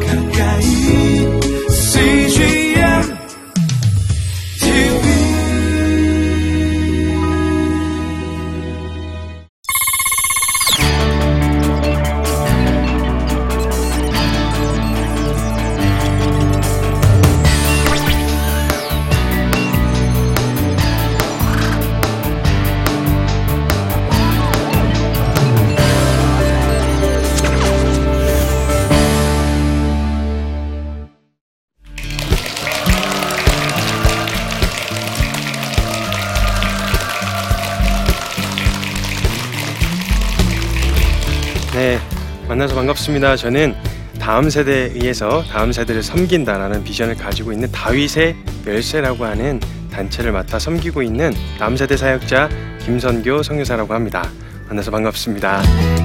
가까 반갑습니다. 저는 다음 세대에 의해서 다음 세대를 섬긴다라는 비전을 가지고 있는 다윗의 열쇠라고 하는 단체를 맡아 섬기고 있는 다음 세대 사역자 김선교 성교사라고 합니다. 만나서 반갑습니다.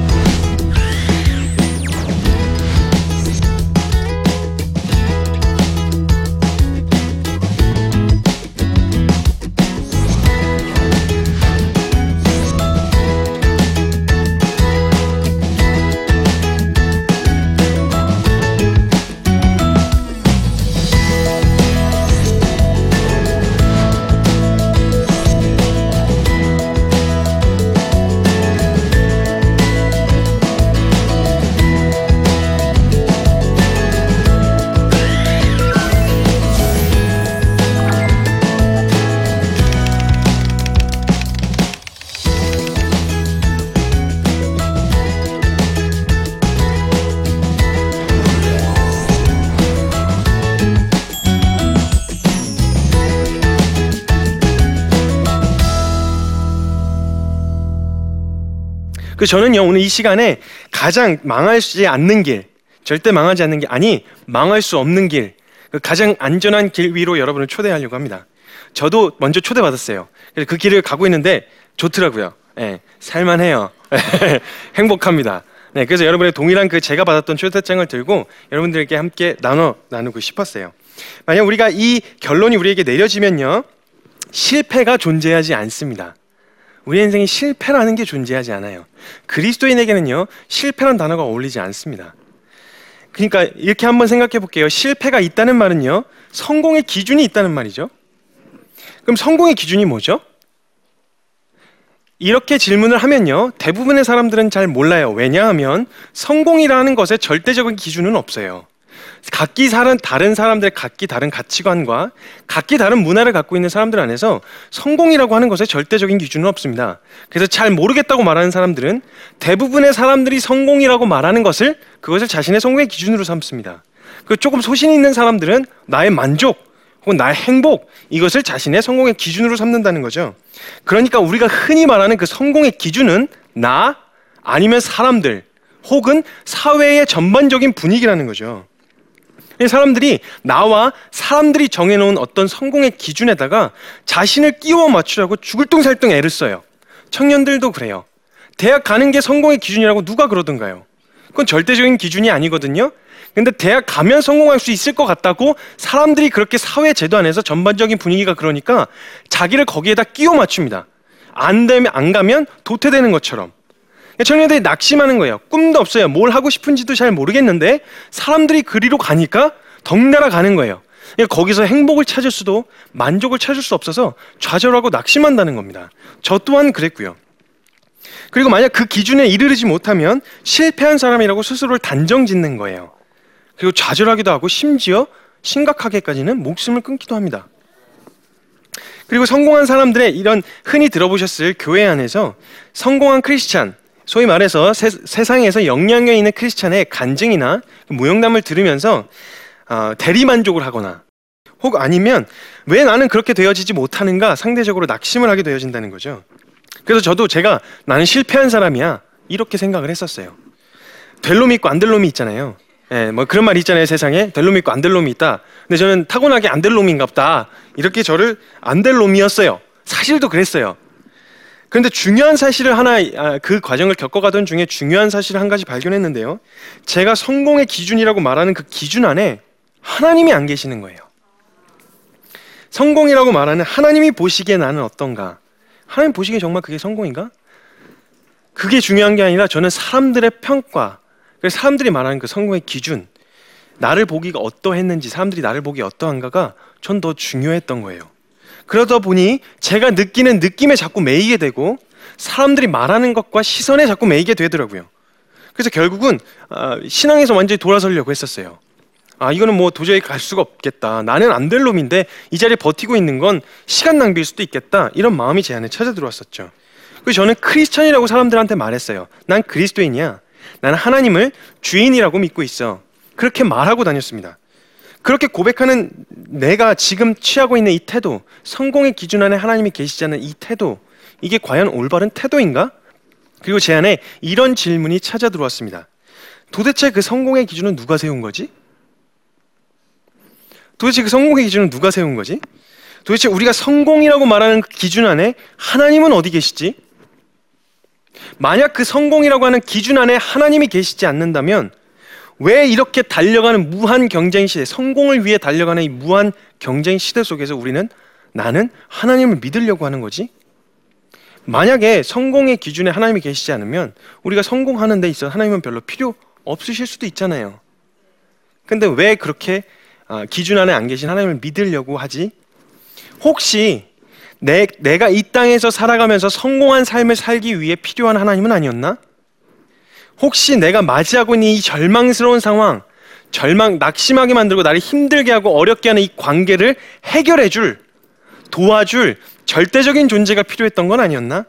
그 저는요 오늘 이 시간에 가장 망하지 않는 길, 절대 망하지 않는 길, 아니 망할 수 없는 길, 그 가장 안전한 길 위로 여러분을 초대하려고 합니다. 저도 먼저 초대받았어요. 그래서 그 길을 가고 있는데 좋더라고요. 예, 살만해요. 행복합니다. 네, 그래서 여러분의 동일한 그 제가 받았던 초대장을 들고 여러분들에게 함께 나눠 나누고 싶었어요. 만약 우리가 이 결론이 우리에게 내려지면요, 실패가 존재하지 않습니다. 우리 인생에 실패라는 게 존재하지 않아요. 그리스도인에게는요, 실패란 단어가 어울리지 않습니다. 그러니까 이렇게 한번 생각해 볼게요. 실패가 있다는 말은요, 성공의 기준이 있다는 말이죠. 그럼 성공의 기준이 뭐죠? 이렇게 질문을 하면요, 대부분의 사람들은 잘 몰라요. 왜냐하면 성공이라는 것에 절대적인 기준은 없어요. 각기 사는 다른 사람들의 각기 다른 가치관과 각기 다른 문화를 갖고 있는 사람들 안에서 성공이라고 하는 것에 절대적인 기준은 없습니다. 그래서 잘 모르겠다고 말하는 사람들은 대부분의 사람들이 성공이라고 말하는 것을 그것을 자신의 성공의 기준으로 삼습니다. 그 조금 소신 있는 사람들은 나의 만족 혹은 나의 행복 이것을 자신의 성공의 기준으로 삼는다는 거죠. 그러니까 우리가 흔히 말하는 그 성공의 기준은 나 아니면 사람들 혹은 사회의 전반적인 분위기라는 거죠. 이 사람들이 나와 사람들이 정해놓은 어떤 성공의 기준에다가 자신을 끼워 맞추려고 죽을 똥살똥 애를 써요. 청년들도 그래요. 대학 가는 게 성공의 기준이라고 누가 그러던가요? 그건 절대적인 기준이 아니거든요. 근데 대학 가면 성공할 수 있을 것 같다고 사람들이 그렇게 사회 제도 안에서 전반적인 분위기가 그러니까 자기를 거기에다 끼워 맞춥니다. 안 되면 안 가면 도태되는 것처럼. 청년들이 낙심하는 거예요. 꿈도 없어요. 뭘 하고 싶은지도 잘 모르겠는데 사람들이 그리로 가니까 덩달아 가는 거예요. 거기서 행복을 찾을 수도 만족을 찾을 수 없어서 좌절하고 낙심한다는 겁니다. 저 또한 그랬고요. 그리고 만약 그 기준에 이르지 못하면 실패한 사람이라고 스스로를 단정 짓는 거예요. 그리고 좌절하기도 하고 심지어 심각하게까지는 목숨을 끊기도 합니다. 그리고 성공한 사람들의 이런 흔히 들어보셨을 교회 안에서 성공한 크리스찬, 소위 말해서 세, 상에서 영향력 있는 크리스찬의 간증이나 무용담을 들으면서 어, 대리만족을 하거나 혹 아니면 왜 나는 그렇게 되어지지 못하는가 상대적으로 낙심을 하게 되어진다는 거죠. 그래서 저도 제가 나는 실패한 사람이야 이렇게 생각을 했었어요. 될 놈이 있고 안 될 놈이 있잖아요. 예, 뭐 그런 말 있잖아요 세상에 될 놈이 있고 안 될 놈이 있다. 근데 저는 타고나게 안 될 놈인갑다. 이렇게 저를 안 될 놈이었어요. 사실도 그랬어요. 그런데 중요한 사실을 하나 아, 그 과정을 겪어가던 중에 중요한 사실을 한 가지 발견했는데요. 제가 성공의 기준이라고 말하는 그 기준 안에 하나님이 안 계시는 거예요. 성공이라고 말하는 하나님이 보시기에 나는 어떤가? 하나님 보시기에 정말 그게 성공인가? 그게 중요한 게 아니라 저는 사람들의 평가, 사람들이 말하는 그 성공의 기준, 나를 보기가 어떠했는지 사람들이 나를 보기 어떠한가가 전 더 중요했던 거예요. 그러다 보니 제가 느끼는 느낌에 자꾸 매이게 되고 사람들이 말하는 것과 시선에 자꾸 매이게 되더라고요. 그래서 결국은 아, 신앙에서 완전히 돌아서려고 했었어요. 아 이거는 뭐 도저히 갈 수가 없겠다. 나는 안 될 놈인데 이 자리에 버티고 있는 건 시간 낭비일 수도 있겠다. 이런 마음이 제 안에 찾아 들어왔었죠. 그래서 저는 크리스천이라고 사람들한테 말했어요. 난 그리스도인이야. 나는 하나님을 주인이라고 믿고 있어. 그렇게 말하고 다녔습니다. 그렇게 고백하는 내가 지금 취하고 있는 이 태도, 성공의 기준 안에 하나님이 계시지 않은 이 태도, 이게 과연 올바른 태도인가? 그리고 제 안에 이런 질문이 찾아 들어왔습니다. 도대체 그 성공의 기준은 누가 세운 거지? 도대체 그 성공의 기준은 누가 세운 거지? 도대체 우리가 성공이라고 말하는 그 기준 안에 하나님은 어디 계시지? 만약 그 성공이라고 하는 기준 안에 하나님이 계시지 않는다면 왜 이렇게 달려가는 무한 경쟁 시대, 성공을 위해 달려가는 이 무한 경쟁 시대 속에서 우리는 나는 하나님을 믿으려고 하는 거지? 만약에 성공의 기준에 하나님이 계시지 않으면 우리가 성공하는 데 있어 하나님은 별로 필요 없으실 수도 있잖아요. 근데 왜 그렇게 아, 기준 안에 안 계신 하나님을 믿으려고 하지? 혹시 내, 내가 이 땅에서 살아가면서 성공한 삶을 살기 위해 필요한 하나님은 아니었나? 혹시 내가 맞이하고 있는 이 절망스러운 상황, 절망, 낙심하게 만들고 나를 힘들게 하고 어렵게 하는 이 관계를 해결해 줄, 도와줄 절대적인 존재가 필요했던 건 아니었나?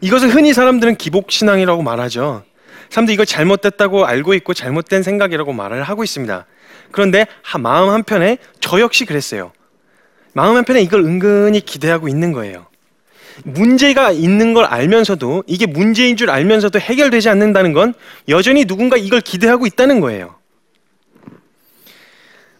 이것을 흔히 사람들은 기복신앙이라고 말하죠. 사람들이 이걸 잘못됐다고 알고 있고 잘못된 생각이라고 말을 하고 있습니다. 그런데 마음 한편에 저 역시 그랬어요. 마음 한편에 이걸 은근히 기대하고 있는 거예요. 문제가 있는 걸 알면서도 이게 문제인 줄 알면서도 해결되지 않는다는 건 여전히 누군가 이걸 기대하고 있다는 거예요.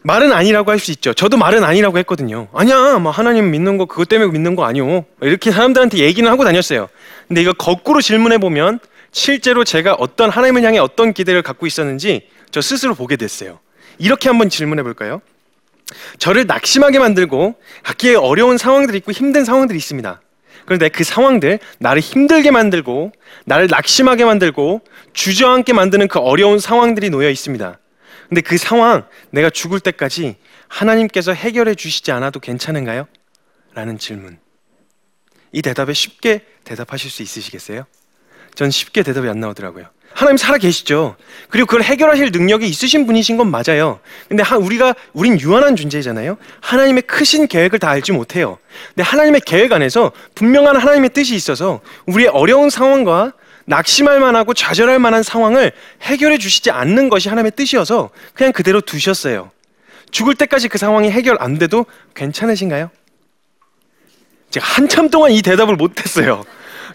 말은 아니라고 할 수 있죠. 저도 말은 아니라고 했거든요. 아니야, 뭐 하나님 믿는 거 그것 때문에 믿는 거 아니오. 이렇게 사람들한테 얘기는 하고 다녔어요. 근데 이거 거꾸로 질문해 보면 실제로 제가 어떤 하나님을 향해 어떤 기대를 갖고 있었는지 저 스스로 보게 됐어요. 이렇게 한번 질문해 볼까요? 저를 낙심하게 만들고 갖기에 어려운 상황들이 있고 힘든 상황들이 있습니다. 그런데 그 상황들 나를 힘들게 만들고 나를 낙심하게 만들고 주저앉게 만드는 그 어려운 상황들이 놓여 있습니다. 근데 그 상황 내가 죽을 때까지 하나님께서 해결해 주시지 않아도 괜찮은가요? 라는 질문. 이 대답에 쉽게 대답하실 수 있으시겠어요? 전 쉽게 대답이 안 나오더라고요. 하나님 살아 계시죠. 그리고 그걸 해결하실 능력이 있으신 분이신 건 맞아요. 근데 우리가 우린 유한한 존재잖아요. 하나님의 크신 계획을 다 알지 못해요. 근데 하나님의 계획 안에서 분명한 하나님의 뜻이 있어서 우리의 어려운 상황과 낙심할 만하고 좌절할 만한 상황을 해결해 주시지 않는 것이 하나님의 뜻이어서 그냥 그대로 두셨어요. 죽을 때까지 그 상황이 해결 안 돼도 괜찮으신가요? 제가 한참 동안 이 대답을 못 했어요.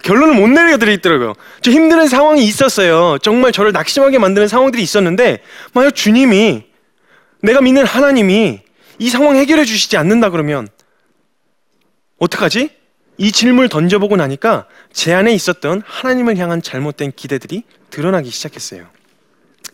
결론을 못 내려드리더라고요. 저 힘든 상황이 있었어요. 정말 저를 낙심하게 만드는 상황들이 있었는데, 만약 주님이, 내가 믿는 하나님이 이 상황 해결해 주시지 않는다 그러면, 어떡하지? 이 질문을 던져보고 나니까 제 안에 있었던 하나님을 향한 잘못된 기대들이 드러나기 시작했어요.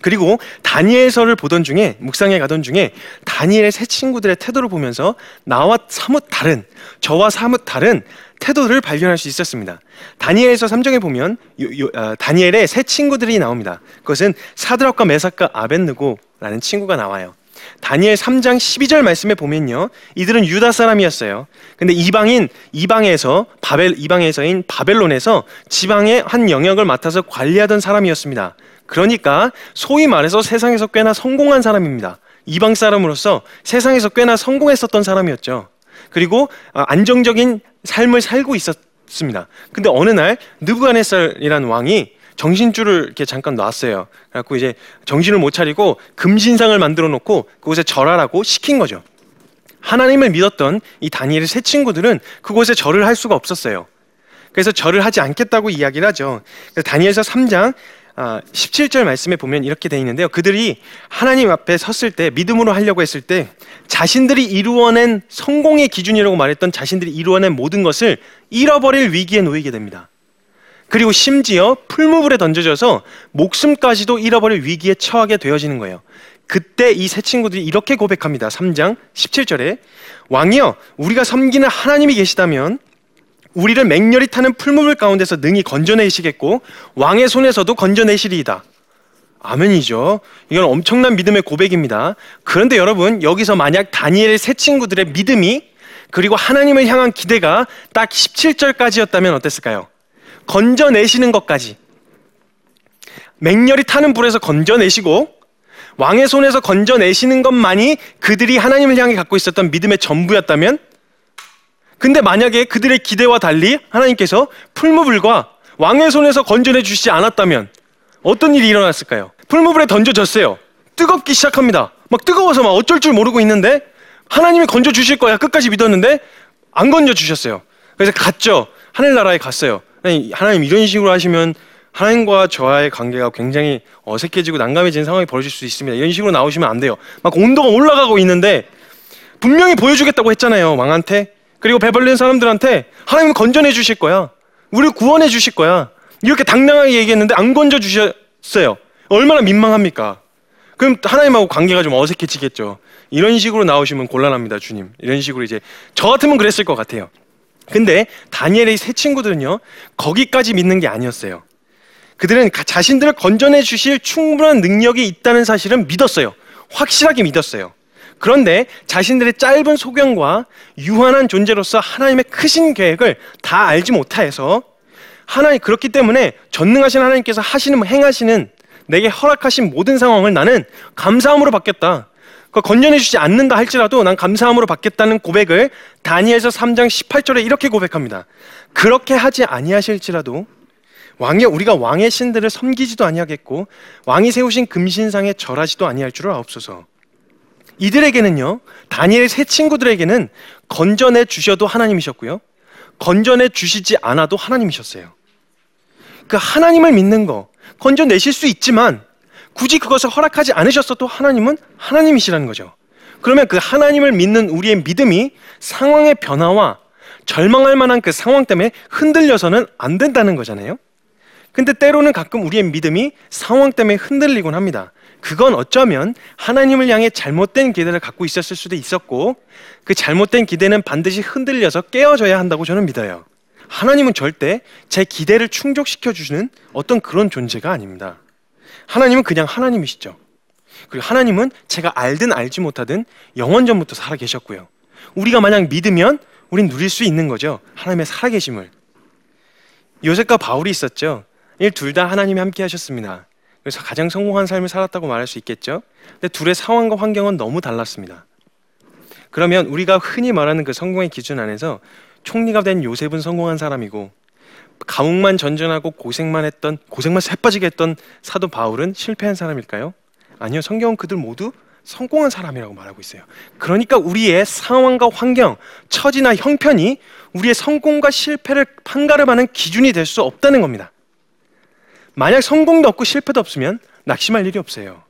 그리고 다니엘서를 보던 중에 묵상에 가던 중에 다니엘의 새 친구들의 태도를 보면서 나와 사뭇 다른 저와 사뭇 다른 태도를 발견할 수 있었습니다. 다니엘서 3장에 보면 요, 요, 어, 다니엘의 새 친구들이 나옵니다. 그것은 사드락과 메삭과 아벤느고라는 친구가 나와요. 다니엘 3장 12절 말씀에 보면요. 이들은 유다 사람이었어요. 근데 이방인 이방에서 바벨 이방에서인 바벨론에서 지방의 한 영역을 맡아서 관리하던 사람이었습니다. 그러니까 소위 말해서 세상에서 꽤나 성공한 사람입니다. 이방 사람으로서 세상에서 꽤나 성공했었던 사람이었죠. 그리고 아, 안정적인 삶을 살고 있었습니다. 근데 어느 날 느부갓네살이라는 왕이 정신줄을 이렇게 잠깐 놨어요. 그래갖고 이제 정신을 못 차리고 금신상을 만들어 놓고 그곳에 절하라고 시킨 거죠. 하나님을 믿었던 이 다니엘의 세 친구들은 그곳에 절을 할 수가 없었어요. 그래서 절을 하지 않겠다고 이야기를 하죠. 다니엘서 3장 17절 아, 말씀에 보면 이렇게 돼 있는데요. 그들이 하나님 앞에 섰을 때 믿음으로 하려고 했을 때 자신들이 이루어낸 성공의 기준이라고 말했던 자신들이 이루어낸 모든 것을 잃어버릴 위기에 놓이게 됩니다. 그리고 심지어 풀무불에 던져져서 목숨까지도 잃어버릴 위기에 처하게 되어지는 거예요. 그때 이 세 친구들이 이렇게 고백합니다. 3장 17절에 왕이여 우리가 섬기는 하나님이 계시다면 우리를 맹렬히 타는 풀무불 가운데서 능히 건져내시겠고 왕의 손에서도 건져내시리이다. 아멘이죠. 이건 엄청난 믿음의 고백입니다. 그런데 여러분, 여기서 만약 다니엘의 세 친구들의 믿음이 그리고 하나님을 향한 기대가 딱 17절까지였다면 어땠을까요? 건져내시는 것까지. 맹렬히 타는 불에서 건져내시고 왕의 손에서 건져내시는 것만이 그들이 하나님을 향해 갖고 있었던 믿음의 전부였다면 근데 만약에 그들의 기대와 달리 하나님께서 풀무불과 왕의 손에서 건져내 주시지 않았다면 어떤 일이 일어났을까요? 풀무불에 던져졌어요. 뜨겁기 시작합니다. 막 뜨거워서 막 어쩔 줄 모르고 있는데 하나님이 건져 주실 거야 끝까지 믿었는데 안 건져 주셨어요. 그래서 갔죠. 하늘나라에 갔어요. 하나님 이런 식으로 하시면 하나님과 저와의 관계가 굉장히 어색해지고 난감해지는 상황이 벌어질 수 있습니다. 이런 식으로 나오시면 안 돼요. 막 온도가 올라가고 있는데 분명히 보여주겠다고 했잖아요. 왕한테. 그리고 배벌린 사람들한테 하나님은 건져내 주실 거야. 우리 구원해 주실 거야. 이렇게 당당하게 얘기했는데 안 건져 주셨어요. 얼마나 민망합니까? 그럼 하나님하고 관계가 좀 어색해지겠죠. 이런 식으로 나오시면 곤란합니다, 주님. 이런 식으로 이제 저 같으면 그랬을 것 같아요. 근데 다니엘의 세 친구들은요, 거기까지 믿는 게 아니었어요. 그들은 자신들을 건져내 주실 충분한 능력이 있다는 사실은 믿었어요. 확실하게 믿었어요. 그런데 자신들의 짧은 소견과 유한한 존재로서 하나님의 크신 계획을 다 알지 못하여서 하나님 그렇기 때문에 전능하신 하나님께서 하시는 행하시는 내게 허락하신 모든 상황을 나는 감사함으로 받겠다. 그 건전해 주지 않는다 할지라도 난 감사함으로 받겠다는 고백을 다니엘서 3장 18절에 이렇게 고백합니다. 그렇게 하지 아니하실지라도 왕의 우리가 왕의 신들을 섬기지도 아니하겠고 왕이 세우신 금신상에 절하지도 아니할 줄을 아옵소서. 이들에게는요 다니엘 세 친구들에게는 건져내 주셔도 하나님이셨고요 건져내 주시지 않아도 하나님이셨어요. 그 하나님을 믿는 거 건져내실 수 있지만 굳이 그것을 허락하지 않으셨어도 하나님은 하나님이시라는 거죠. 그러면 그 하나님을 믿는 우리의 믿음이 상황의 변화와 절망할 만한 그 상황 때문에 흔들려서는 안 된다는 거잖아요. 근데 때로는 가끔 우리의 믿음이 상황 때문에 흔들리곤 합니다. 그건 어쩌면 하나님을 향해 잘못된 기대를 갖고 있었을 수도 있었고 그 잘못된 기대는 반드시 흔들려서 깨어져야 한다고 저는 믿어요. 하나님은 절대 제 기대를 충족시켜 주시는 어떤 그런 존재가 아닙니다. 하나님은 그냥 하나님이시죠. 그리고 하나님은 제가 알든 알지 못하든 영원 전부터 살아 계셨고요. 우리가 만약 믿으면 우린 누릴 수 있는 거죠. 하나님의 살아계심을. 요셉과 바울이 있었죠. 둘 다 하나님이 함께 하셨습니다. 그래서 가장 성공한 삶을 살았다고 말할 수 있겠죠. 근데 둘의 상황과 환경은 너무 달랐습니다. 그러면 우리가 흔히 말하는 그 성공의 기준 안에서 총리가 된 요셉은 성공한 사람이고 감옥만 전전하고 고생만 했던 고생만 새빠지게 했던 사도 바울은 실패한 사람일까요? 아니요. 성경은 그들 모두 성공한 사람이라고 말하고 있어요. 그러니까 우리의 상황과 환경, 처지나 형편이 우리의 성공과 실패를 판가름하는 기준이 될 수 없다는 겁니다. 만약 성공도 없고 실패도 없으면 낙심할 일이 없어요.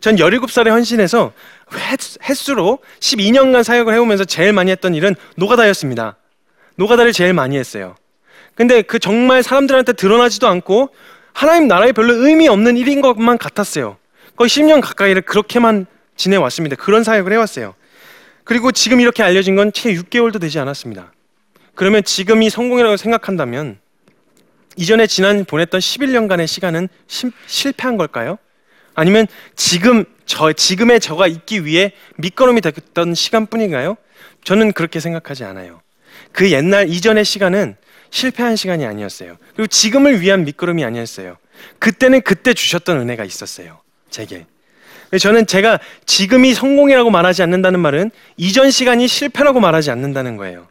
전 17살에 헌신해서 횟수로 12년간 사역을 해오면서 제일 많이 했던 일은 노가다였습니다. 노가다를 제일 많이 했어요. 근데 그 정말 사람들한테 드러나지도 않고 하나님 나라에 별로 의미 없는 일인 것만 같았어요. 거의 10년 가까이를 그렇게만 지내왔습니다. 그런 사역을 해왔어요. 그리고 지금 이렇게 알려진 건 채 6개월도 되지 않았습니다. 그러면 지금이 성공이라고 생각한다면 이전에 지난 보냈던 11년간의 시간은 시, 실패한 걸까요? 아니면 지금 저 지금의 저가 있기 위해 밑거름이 됐던 시간뿐인가요? 저는 그렇게 생각하지 않아요. 그 옛날 이전의 시간은 실패한 시간이 아니었어요. 그리고 지금을 위한 밑거름이 아니었어요. 그때는 그때 주셨던 은혜가 있었어요. 제게. 저는 제가 지금이 성공이라고 말하지 않는다는 말은 이전 시간이 실패라고 말하지 않는다는 거예요.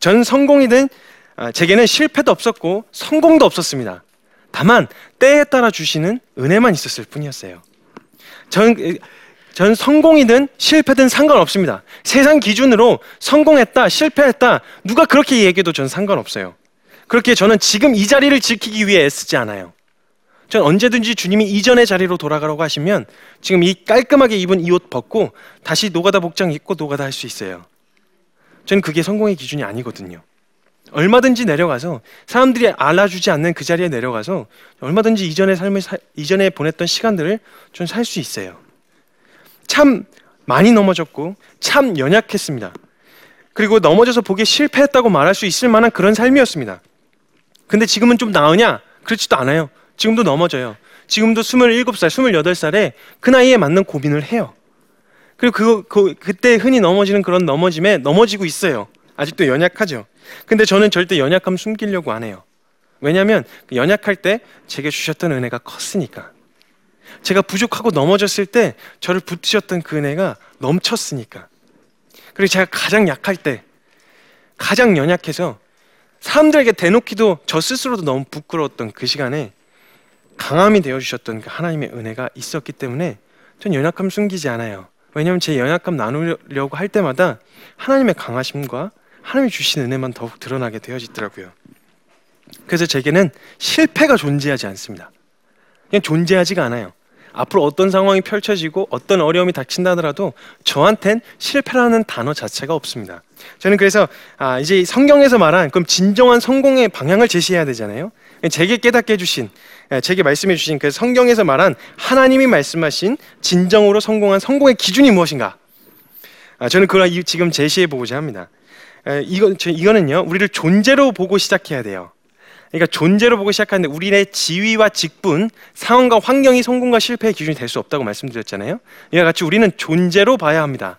전 성공이든 아, 제게는 실패도 없었고 성공도 없었습니다. 다만 때에 따라 주시는 은혜만 있었을 뿐이었어요. 전, 전 성공이든 실패든 상관없습니다. 세상 기준으로 성공했다, 실패했다, 누가 그렇게 얘기해도 전 상관없어요. 그렇게 저는 지금 이 자리를 지키기 위해 애쓰지 않아요. 전 언제든지 주님이 이전의 자리로 돌아가라고 하시면 지금 이 깔끔하게 입은 이 옷 벗고 다시 노가다 복장 입고 노가다 할 수 있어요. 전 그게 성공의 기준이 아니거든요. 얼마든지 내려가서 사람들이 알아주지 않는 그 자리에 내려가서 얼마든지 이전의 삶을 사, 이전에 보냈던 시간들을 좀 살 수 있어요. 참 많이 넘어졌고 참 연약했습니다. 그리고 넘어져서 보기에 실패했다고 말할 수 있을 만한 그런 삶이었습니다. 근데 지금은 좀 나으냐? 그렇지도 않아요. 지금도 넘어져요. 지금도 27살, 28살에 그 나이에 맞는 고민을 해요. 그리고 그거, 그, 그때 흔히 넘어지는 그런 넘어짐에 넘어지고 있어요. 아직도 연약하죠. 근데 저는 절대 연약함 숨기려고 안 해요. 왜냐하면 그 연약할 때 제게 주셨던 은혜가 컸으니까. 제가 부족하고 넘어졌을 때 저를 붙으셨던 그 은혜가 넘쳤으니까. 그리고 제가 가장 약할 때, 가장 연약해서 사람들에게 대놓기도 저 스스로도 너무 부끄러웠던 그 시간에 강함이 되어 주셨던 그 하나님의 은혜가 있었기 때문에 전 연약함 숨기지 않아요. 왜냐하면 제 연약함 나누려고 할 때마다 하나님의 강하심과 하나님이 주신 은혜만 더욱 드러나게 되어지더라고요. 그래서 제게는 실패가 존재하지 않습니다. 그냥 존재하지가 않아요. 앞으로 어떤 상황이 펼쳐지고 어떤 어려움이 닥친다 하더라도 저한텐 실패라는 단어 자체가 없습니다. 저는 그래서 아, 이제 성경에서 말한 그럼 진정한 성공의 방향을 제시해야 되잖아요. 제게 깨닫게 해주신, 예, 제게 말씀해 주신 그 성경에서 말한 하나님이 말씀하신 진정으로 성공한 성공의 기준이 무엇인가? 아, 저는 그걸 지금 제시해 보고자 합니다. 예, 이거, 이거는요, 우리를 존재로 보고 시작해야 돼요. 그러니까 존재로 보고 시작하는데 우리의 지위와 직분, 상황과 환경이 성공과 실패의 기준이 될 수 없다고 말씀드렸잖아요. 이와 같이 우리는 존재로 봐야 합니다.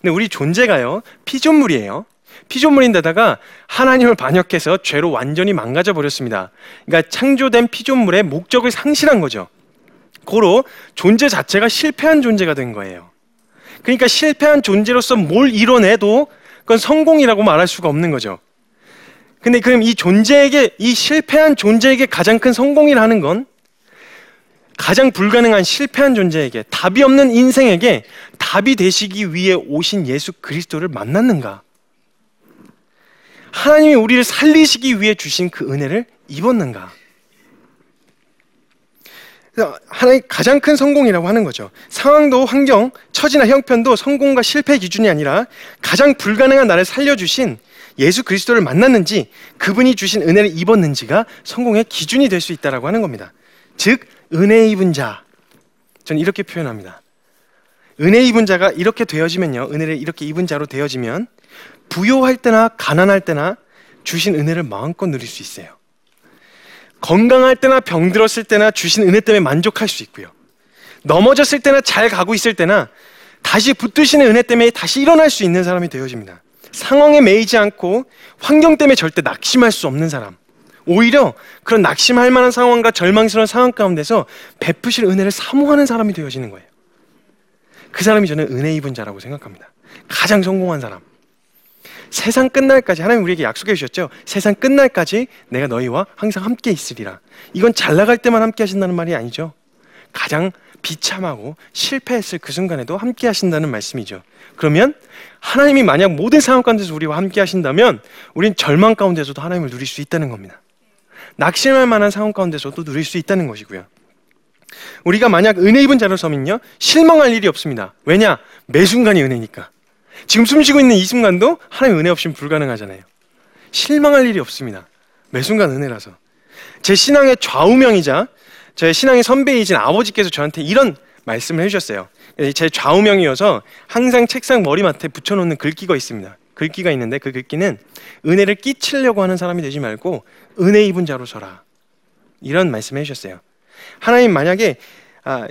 근데 우리 존재가요 피조물이에요. 피조물인데다가 하나님을 반역해서 죄로 완전히 망가져 버렸습니다. 그러니까 창조된 피조물의 목적을 상실한 거죠. 고로 존재 자체가 실패한 존재가 된 거예요. 그러니까 실패한 존재로서 뭘 이뤄내도 그건 성공이라고 말할 수가 없는 거죠. 근데 그럼 이 존재에게 이 실패한 존재에게 가장 큰 성공이라는 건 가장 불가능한 실패한 존재에게 답이 없는 인생에게 답이 되시기 위해 오신 예수 그리스도를 만났는가? 하나님이 우리를 살리시기 위해 주신 그 은혜를 입었는가? 하나의 가장 큰 성공이라고 하는 거죠. 상황도 환경, 처지나 형편도 성공과 실패 기준이 아니라 가장 불가능한 나를 살려주신 예수 그리스도를 만났는지 그분이 주신 은혜를 입었는지가 성공의 기준이 될 수 있다라고 하는 겁니다. 즉 은혜 입은 자. 저는 이렇게 표현합니다. 은혜 입은 자가 이렇게 되어지면요. 은혜를 이렇게 입은 자로 되어지면 부요할 때나 가난할 때나 주신 은혜를 마음껏 누릴 수 있어요. 건강할 때나 병들었을 때나 주신 은혜 때문에 만족할 수 있고요. 넘어졌을 때나 잘 가고 있을 때나 다시 붙드시는 은혜 때문에 다시 일어날 수 있는 사람이 되어집니다. 상황에 매이지 않고 환경 때문에 절대 낙심할 수 없는 사람. 오히려 그런 낙심할 만한 상황과 절망스러운 상황 가운데서 베푸실 은혜를 사모하는 사람이 되어지는 거예요. 그 사람이 저는 은혜 입은 자라고 생각합니다. 가장 성공한 사람. 세상 끝날까지 하나님 우리에게 약속해 주셨죠. 세상 끝날까지 내가 너희와 항상 함께 있으리라. 이건 잘 나갈 때만 함께 하신다는 말이 아니죠. 가장 비참하고 실패했을 그 순간에도 함께 하신다는 말씀이죠. 그러면 하나님이 만약 모든 상황 가운데서 우리와 함께 하신다면 우린 절망 가운데서도 하나님을 누릴 수 있다는 겁니다. 낙심할 만한 상황 가운데서도 누릴 수 있다는 것이고요. 우리가 만약 은혜 입은 자로 서면요 실망할 일이 없습니다. 왜냐? 매 순간이 은혜니까. 지금 숨쉬고 있는 이 순간도 하나님 은혜 없이는 불가능하잖아요. 실망할 일이 없습니다. 매 순간 은혜라서. 제 신앙의 좌우명이자 제 신앙의 선배이신 아버지께서 저한테 이런 말씀을 해주셨어요. 제 좌우명이어서 항상 책상 머리맡에 붙여놓는 글귀가 있습니다. 글귀가 있는데 그 글귀는 은혜를 끼치려고 하는 사람이 되지 말고 은혜 입은 자로 서라. 이런 말씀을 해주셨어요. 하나님 만약에 아,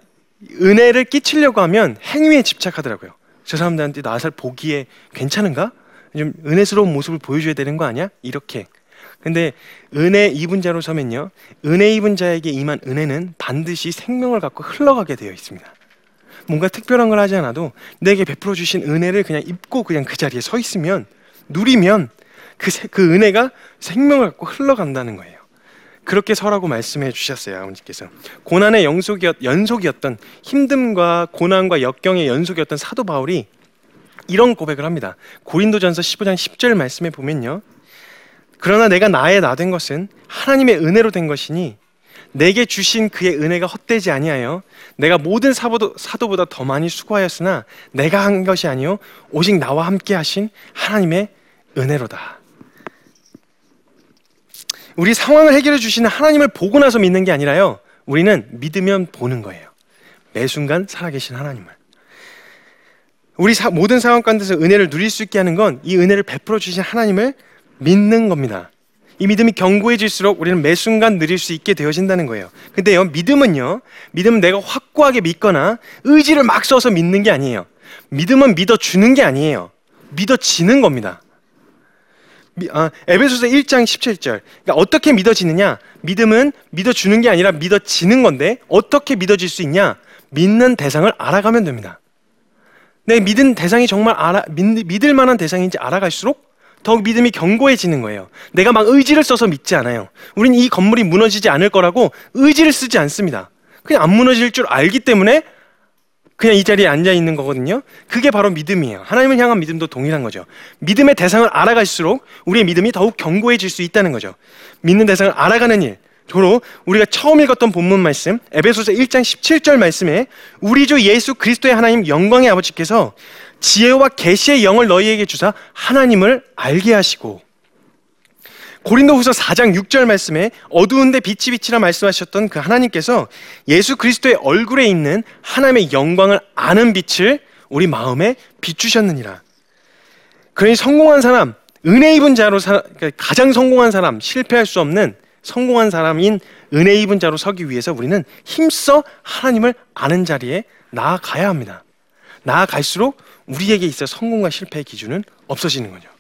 은혜를 끼치려고 하면 행위에 집착하더라고요. 저 사람들한테 나살 보기에 괜찮은가? 좀 은혜스러운 모습을 보여줘야 되는 거 아니야? 이렇게. 근데 은혜 입은 자로 서면요. 은혜 입은 자에게 임한 은혜는 반드시 생명을 갖고 흘러가게 되어 있습니다. 뭔가 특별한 걸 하지 않아도 내게 베풀어 주신 은혜를 그냥 입고 그냥 그 자리에 서 있으면 누리면 그, 그 은혜가 생명을 갖고 흘러간다는 거예요. 그렇게 서라고 말씀해 주셨어요, 아버지께서. 고난의 연속이었, 연속이었던 힘듦과 고난과 역경의 연속이었던 사도 바울이 이런 고백을 합니다. 고린도전서 15장 10절 말씀에 보면요. 그러나 내가 나의 나 된 것은 하나님의 은혜로 된 것이니 내게 주신 그의 은혜가 헛되지 아니하여 내가 모든 사도도, 사도보다 더 많이 수고하였으나 내가 한 것이 아니요 오직 나와 함께 하신 하나님의 은혜로다. 우리 상황을 해결해 주시는 하나님을 보고 나서 믿는 게 아니라요. 우리는 믿으면 보는 거예요. 매 순간 살아계신 하나님을. 우리 사, 모든 상황 가운데서 은혜를 누릴 수 있게 하는 건 이 은혜를 베풀어 주신 하나님을 믿는 겁니다. 이 믿음이 견고해질수록 우리는 매 순간 누릴 수 있게 되어진다는 거예요. 근데요, 믿음은요, 믿음은 내가 확고하게 믿거나 의지를 막 써서 믿는 게 아니에요. 믿음은 믿어주는 게 아니에요. 믿어지는 겁니다. 미- 아, 에베소서 1장 17절. 그러니까 어떻게 믿어지느냐? 믿음은 믿어주는 게 아니라 믿어지는 건데 어떻게 믿어질 수 있냐? 믿는 대상을 알아가면 됩니다. 내 믿은 대상이 정말 알아, 믿, 믿을 만한 대상인지 알아갈수록 더욱 믿음이 견고해지는 거예요. 내가 막 의지를 써서 믿지 않아요. 우린 이 건물이 무너지지 않을 거라고 의지를 쓰지 않습니다. 그냥 안 무너질 줄 알기 때문에 그냥 이 자리에 앉아 있는 거거든요. 그게 바로 믿음이에요. 하나님을 향한 믿음도 동일한 거죠. 믿음의 대상을 알아갈수록 우리의 믿음이 더욱 견고해질 수 있다는 거죠. 믿는 대상을 알아가는 일. 도로 우리가 처음 읽었던 본문 말씀 에베소서 1장 17절 말씀에 우리 주 예수 그리스도의 하나님 영광의 아버지께서 지혜와 계시의 영을 너희에게 주사 하나님을 알게 하시고 고린도후서 4장 6절 말씀에 어두운데 빛이 빛이라 말씀하셨던 그 하나님께서 예수 그리스도의 얼굴에 있는 하나님의 영광을 아는 빛을 우리 마음에 비추셨느니라. 그러니 성공한 사람, 은혜 입은 자로 사, 그러니까 가장 성공한 사람, 실패할 수 없는 성공한 사람인 은혜 입은 자로 서기 위해서 우리는 힘써 하나님을 아는 자리에 나아가야 합니다. 나아갈수록 우리에게 있어 성공과 실패의 기준은 없어지는 거죠.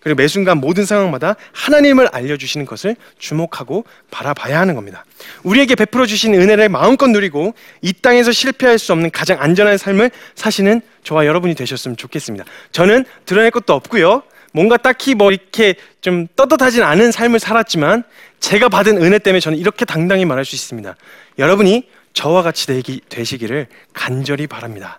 그리고 매 순간 모든 상황마다 하나님을 알려주시는 것을 주목하고 바라봐야 하는 겁니다. 우리에게 베풀어 주신 은혜를 마음껏 누리고 이 땅에서 실패할 수 없는 가장 안전한 삶을 사시는 저와 여러분이 되셨으면 좋겠습니다. 저는 드러낼 것도 없고요. 뭔가 딱히 뭐 이렇게 좀 떳떳하진 않은 삶을 살았지만 제가 받은 은혜 때문에 저는 이렇게 당당히 말할 수 있습니다. 여러분이 저와 같이 되기, 되시기를 간절히 바랍니다.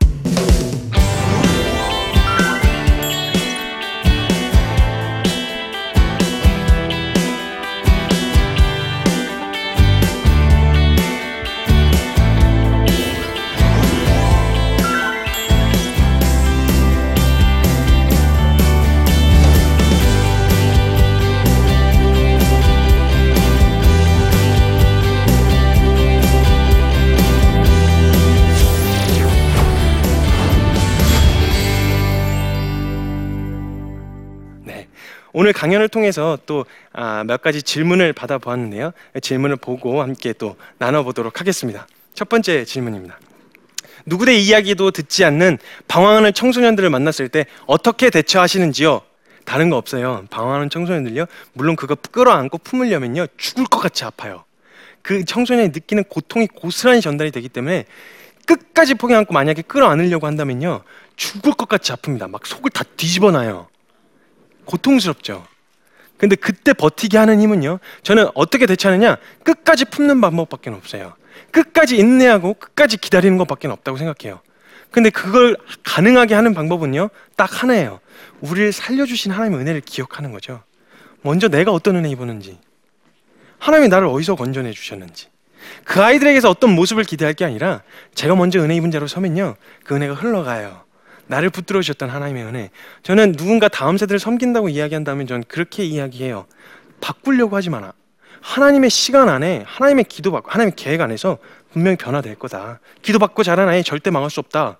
오늘 강연을 통해서 또 아, 몇 가지 질문을 받아보았는데요. 질문을 보고 함께 또 나눠보도록 하겠습니다. 첫 번째 질문입니다. 누구의 이야기도 듣지 않는 방황하는 청소년들을 만났을 때 어떻게 대처하시는지요? 다른 거 없어요. 방황하는 청소년들요. 물론 그거 끌어안고 품으려면요. 죽을 것 같이 아파요. 그 청소년이 느끼는 고통이 고스란히 전달이 되기 때문에 끝까지 포기 않고 만약에 끌어안으려고 한다면요. 죽을 것 같이 아픕니다. 막 속을 다 뒤집어 놔요. 고통스럽죠. 근데 그때 버티게 하는 힘은요. 저는 어떻게 대처하느냐? 끝까지 품는 방법밖에 없어요. 끝까지 인내하고 끝까지 기다리는 것밖에 없다고 생각해요. 근데 그걸 가능하게 하는 방법은요. 딱 하나예요. 우리를 살려주신 하나님의 은혜를 기억하는 거죠. 먼저 내가 어떤 은혜 입었는지, 하나님이 나를 어디서 건져내 주셨는지, 그 아이들에게서 어떤 모습을 기대할 게 아니라 제가 먼저 은혜 입은 자로 서면요. 그 은혜가 흘러가요. 나를 붙들어 주셨던 하나님의 은혜. 저는 누군가 다음 세대를 섬긴다고 이야기한다면 저는 그렇게 이야기해요. 바꾸려고 하지 마라. 하나님의 시간 안에 하나님의 기도 받고 하나님의 계획 안에서 분명히 변화될 거다. 기도 받고 자란 아이 절대 망할 수 없다.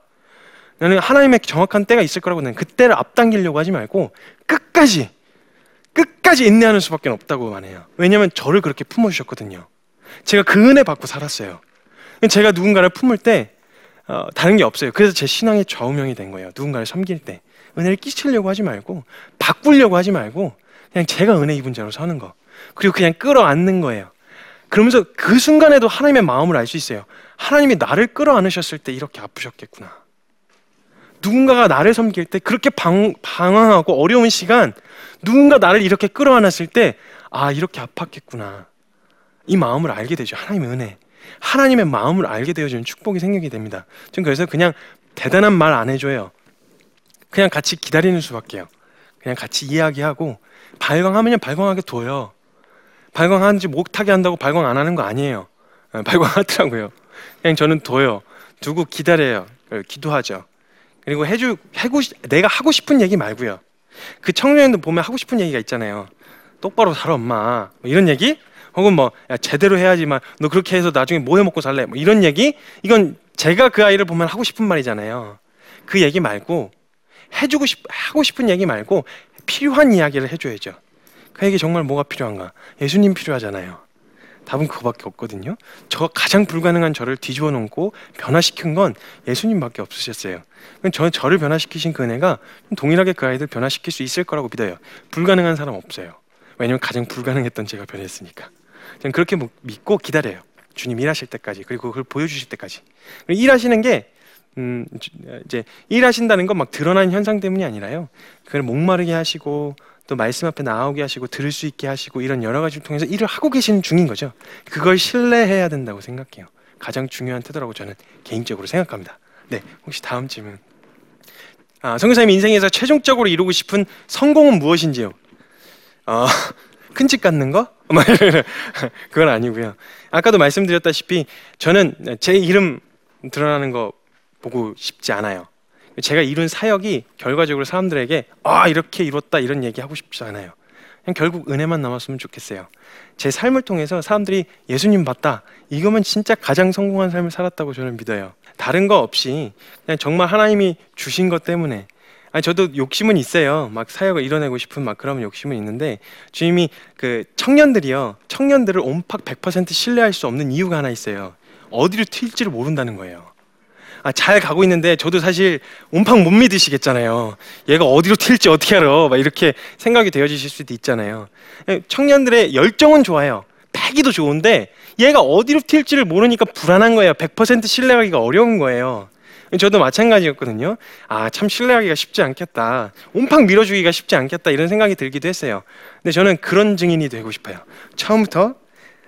나는 하나님의 정확한 때가 있을 거라고 나는 그때를 앞당기려고 하지 말고 끝까지 끝까지 인내하는 수밖에 없다고만 해요. 왜냐하면 저를 그렇게 품어주셨거든요. 제가 그 은혜 받고 살았어요. 제가 누군가를 품을 때 어, 다른 게 없어요. 그래서 제 신앙의 좌우명이 된 거예요. 누군가를 섬길 때 은혜를 끼치려고 하지 말고 바꾸려고 하지 말고 그냥 제가 은혜 입은 자로 서는 거. 그리고 그냥 끌어안는 거예요. 그러면서 그 순간에도 하나님의 마음을 알 수 있어요. 하나님이 나를 끌어안으셨을 때 이렇게 아프셨겠구나. 누군가가 나를 섬길 때 그렇게 방, 방황하고 어려운 시간, 누군가 나를 이렇게 끌어안았을 때, 아, 이렇게 아팠겠구나. 이 마음을 알게 되죠. 하나님의 은혜. 하나님의 마음을 알게 되어지는 축복이 생기게 됩니다. 전 그래서 그냥 대단한 말 안 해줘요. 그냥 같이 기다리는 수밖에요. 그냥 같이 이야기하고 발광하면 발광하게 둬요. 발광하는지 못하게 한다고 발광 안 하는 거 아니에요. 어, 발광하더라고요. 그냥 저는 둬요. 두고 기다려요. 그리고 기도하죠. 그리고 해주 해고 내가 하고 싶은 얘기 말고요. 그 청년들 보면 하고 싶은 얘기가 있잖아요. 똑바로 살아 엄마. 뭐 이런 얘기? 혹은 뭐 야, 제대로 해야지만 너 그렇게 해서 나중에 뭐 해 먹고 살래? 뭐 이런 얘기? 이건 제가 그 아이를 보면 하고 싶은 말이잖아요. 그 얘기 말고 해주고 싶 하고 싶은 얘기 말고 필요한 이야기를 해줘야죠. 그에게 정말 뭐가 필요한가? 예수님 필요하잖아요. 답은 그거밖에 없거든요. 저 가장 불가능한 저를 뒤집어 놓고 변화시킨 건 예수님밖에 없으셨어요. 그럼 저 저를 변화시키신 그 은혜가 동일하게 그 아이들 변화시킬 수 있을 거라고 믿어요. 불가능한 사람 없어요. 왜냐면 가장 불가능했던 제가 변했으니까. 저는 그렇게 뭐 믿고 기다려요. 주님 일하실 때까지 그리고 그걸 보여주실 때까지. 일하시는 게 음, 주- 이제 일하신다는 건 막 드러난 현상 때문이 아니라요. 그걸 목마르게 하시고 또 말씀 앞에 나오게 하시고 들을 수 있게 하시고 이런 여러 가지를 통해서 일을 하고 계시는 중인 거죠. 그걸 신뢰해야 된다고 생각해요. 가장 중요한 태도라고 저는 개인적으로 생각합니다. 네, 혹시 다음 질문. 아, 성교사님 인생에서 최종적으로 이루고 싶은 성공은 무엇인지요? 어, 큰 집 갖는 거? 뭐 이런- 그건 아니고요. 아까도 말씀드렸다시피 저는 제 이름 드러나는 거 보고 싶지 않아요. 제가 이룬 사역이 결과적으로 사람들에게 아 이렇게 이뤘다 이런 얘기 하고 싶지 않아요. 그냥 결국 은혜만 남았으면 좋겠어요. 제 삶을 통해서 사람들이 예수님 봤다 이거면 진짜 가장 성공한 삶을 살았다고 저는 믿어요. 다른 거 없이 그냥 정말 하나님이 주신 것 때문에 아니 저도 욕심은 있어요. 막 사역을 이뤄내고 싶은 막 그런 욕심은 있는데 주님이 그 청년들이요 청년들을 온팍 100% 신뢰할 수 없는 이유가 하나 있어요. 어디로 튈지를 모른다는 거예요. 아, 잘 가고 있는데 저도 사실 온팡 못 믿으시겠잖아요. 얘가 어디로 튈지 어떻게 알아? 막 이렇게 생각이 되어지실 수도 있잖아요. 예, 청년들의 열정은 좋아요. 패기도 좋은데 얘가 어디로 튈지를 모르니까 불안한 거예요. 100% 신뢰하기가 어려운 거예요. 저도 마찬가지였거든요. 아, 참 신뢰하기가 쉽지 않겠다. 온팡 밀어주기가 쉽지 않겠다. 이런 생각이 들기도 했어요. 근데 저는 그런 증인이 되고 싶어요. 처음부터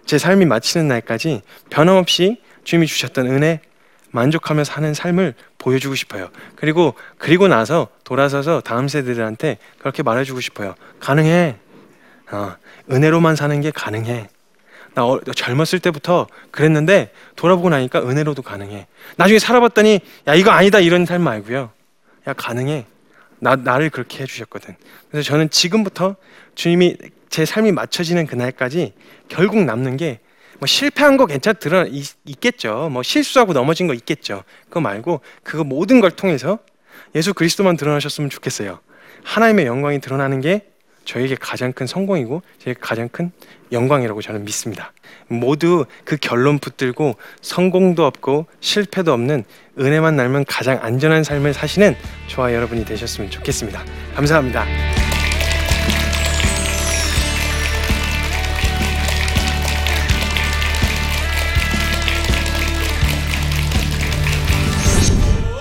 제 삶이 마치는 날까지 변함없이 주님이 주셨던 은혜, 만족하며 사는 삶을 보여주고 싶어요. 그리고 그리고 나서 돌아서서 다음 세대들한테 그렇게 말해주고 싶어요. 가능해. 어, 은혜로만 사는 게 가능해. 나 어, 젊었을 때부터 그랬는데 돌아보고 나니까 은혜로도 가능해. 나중에 살아봤더니 야 이거 아니다 이런 삶 말고요. 야 가능해. 나 나를 그렇게 해주셨거든. 그래서 저는 지금부터 주님이 제 삶이 맞춰지는 그날까지 결국 남는 게 뭐 실패한 거 괜찮 드러 있, 있겠죠. 뭐 실수하고 넘어진 거 있겠죠. 그거 말고 그거 모든 걸 통해서 예수 그리스도만 드러나셨으면 좋겠어요. 하나님의 영광이 드러나는 게 저에게 가장 큰 성공이고 제 가장 큰 영광이라고 저는 믿습니다. 모두 그 결론 붙들고 성공도 없고 실패도 없는 은혜만 날면 가장 안전한 삶을 사시는 저와 여러분이 되셨으면 좋겠습니다. 감사합니다.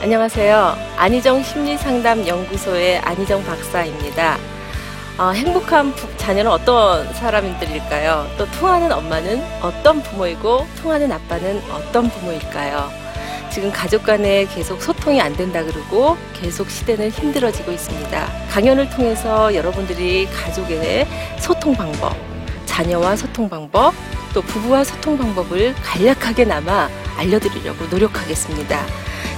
안녕하세요. 안희정 심리상담 연구소의 안희정 박사입니다. 어, 행복한 부- 자녀는 어떤 사람들일까요? 또 통하는 엄마는 어떤 부모이고 통하는 아빠는 어떤 부모일까요? 지금 가족 간에 계속 소통이 안 된다 그러고 계속 시대는 힘들어지고 있습니다. 강연을 통해서 여러분들이 가족의 소통 방법, 자녀와 소통 방법, 또 부부와 소통 방법을 간략하게나마 알려드리려고 노력하겠습니다.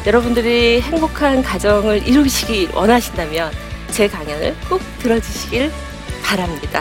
여러분들이 행복한 가정을 이루시길 원하신다면 제 강연을 꼭 들어주시길 바랍니다.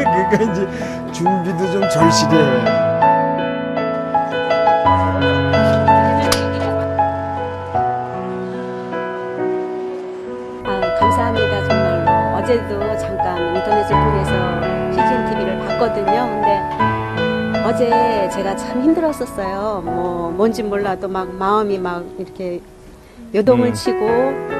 그러니까 이제 준비도 좀 절실해. 아, 감사합니다. 정말로. 어제도 잠깐 인터넷을 통해서 CGN TV를 봤거든요. 근데 어제 제가 참 힘들었었어요. 뭐 뭔지 몰라도 막 마음이 막 이렇게 요동을 음. 치고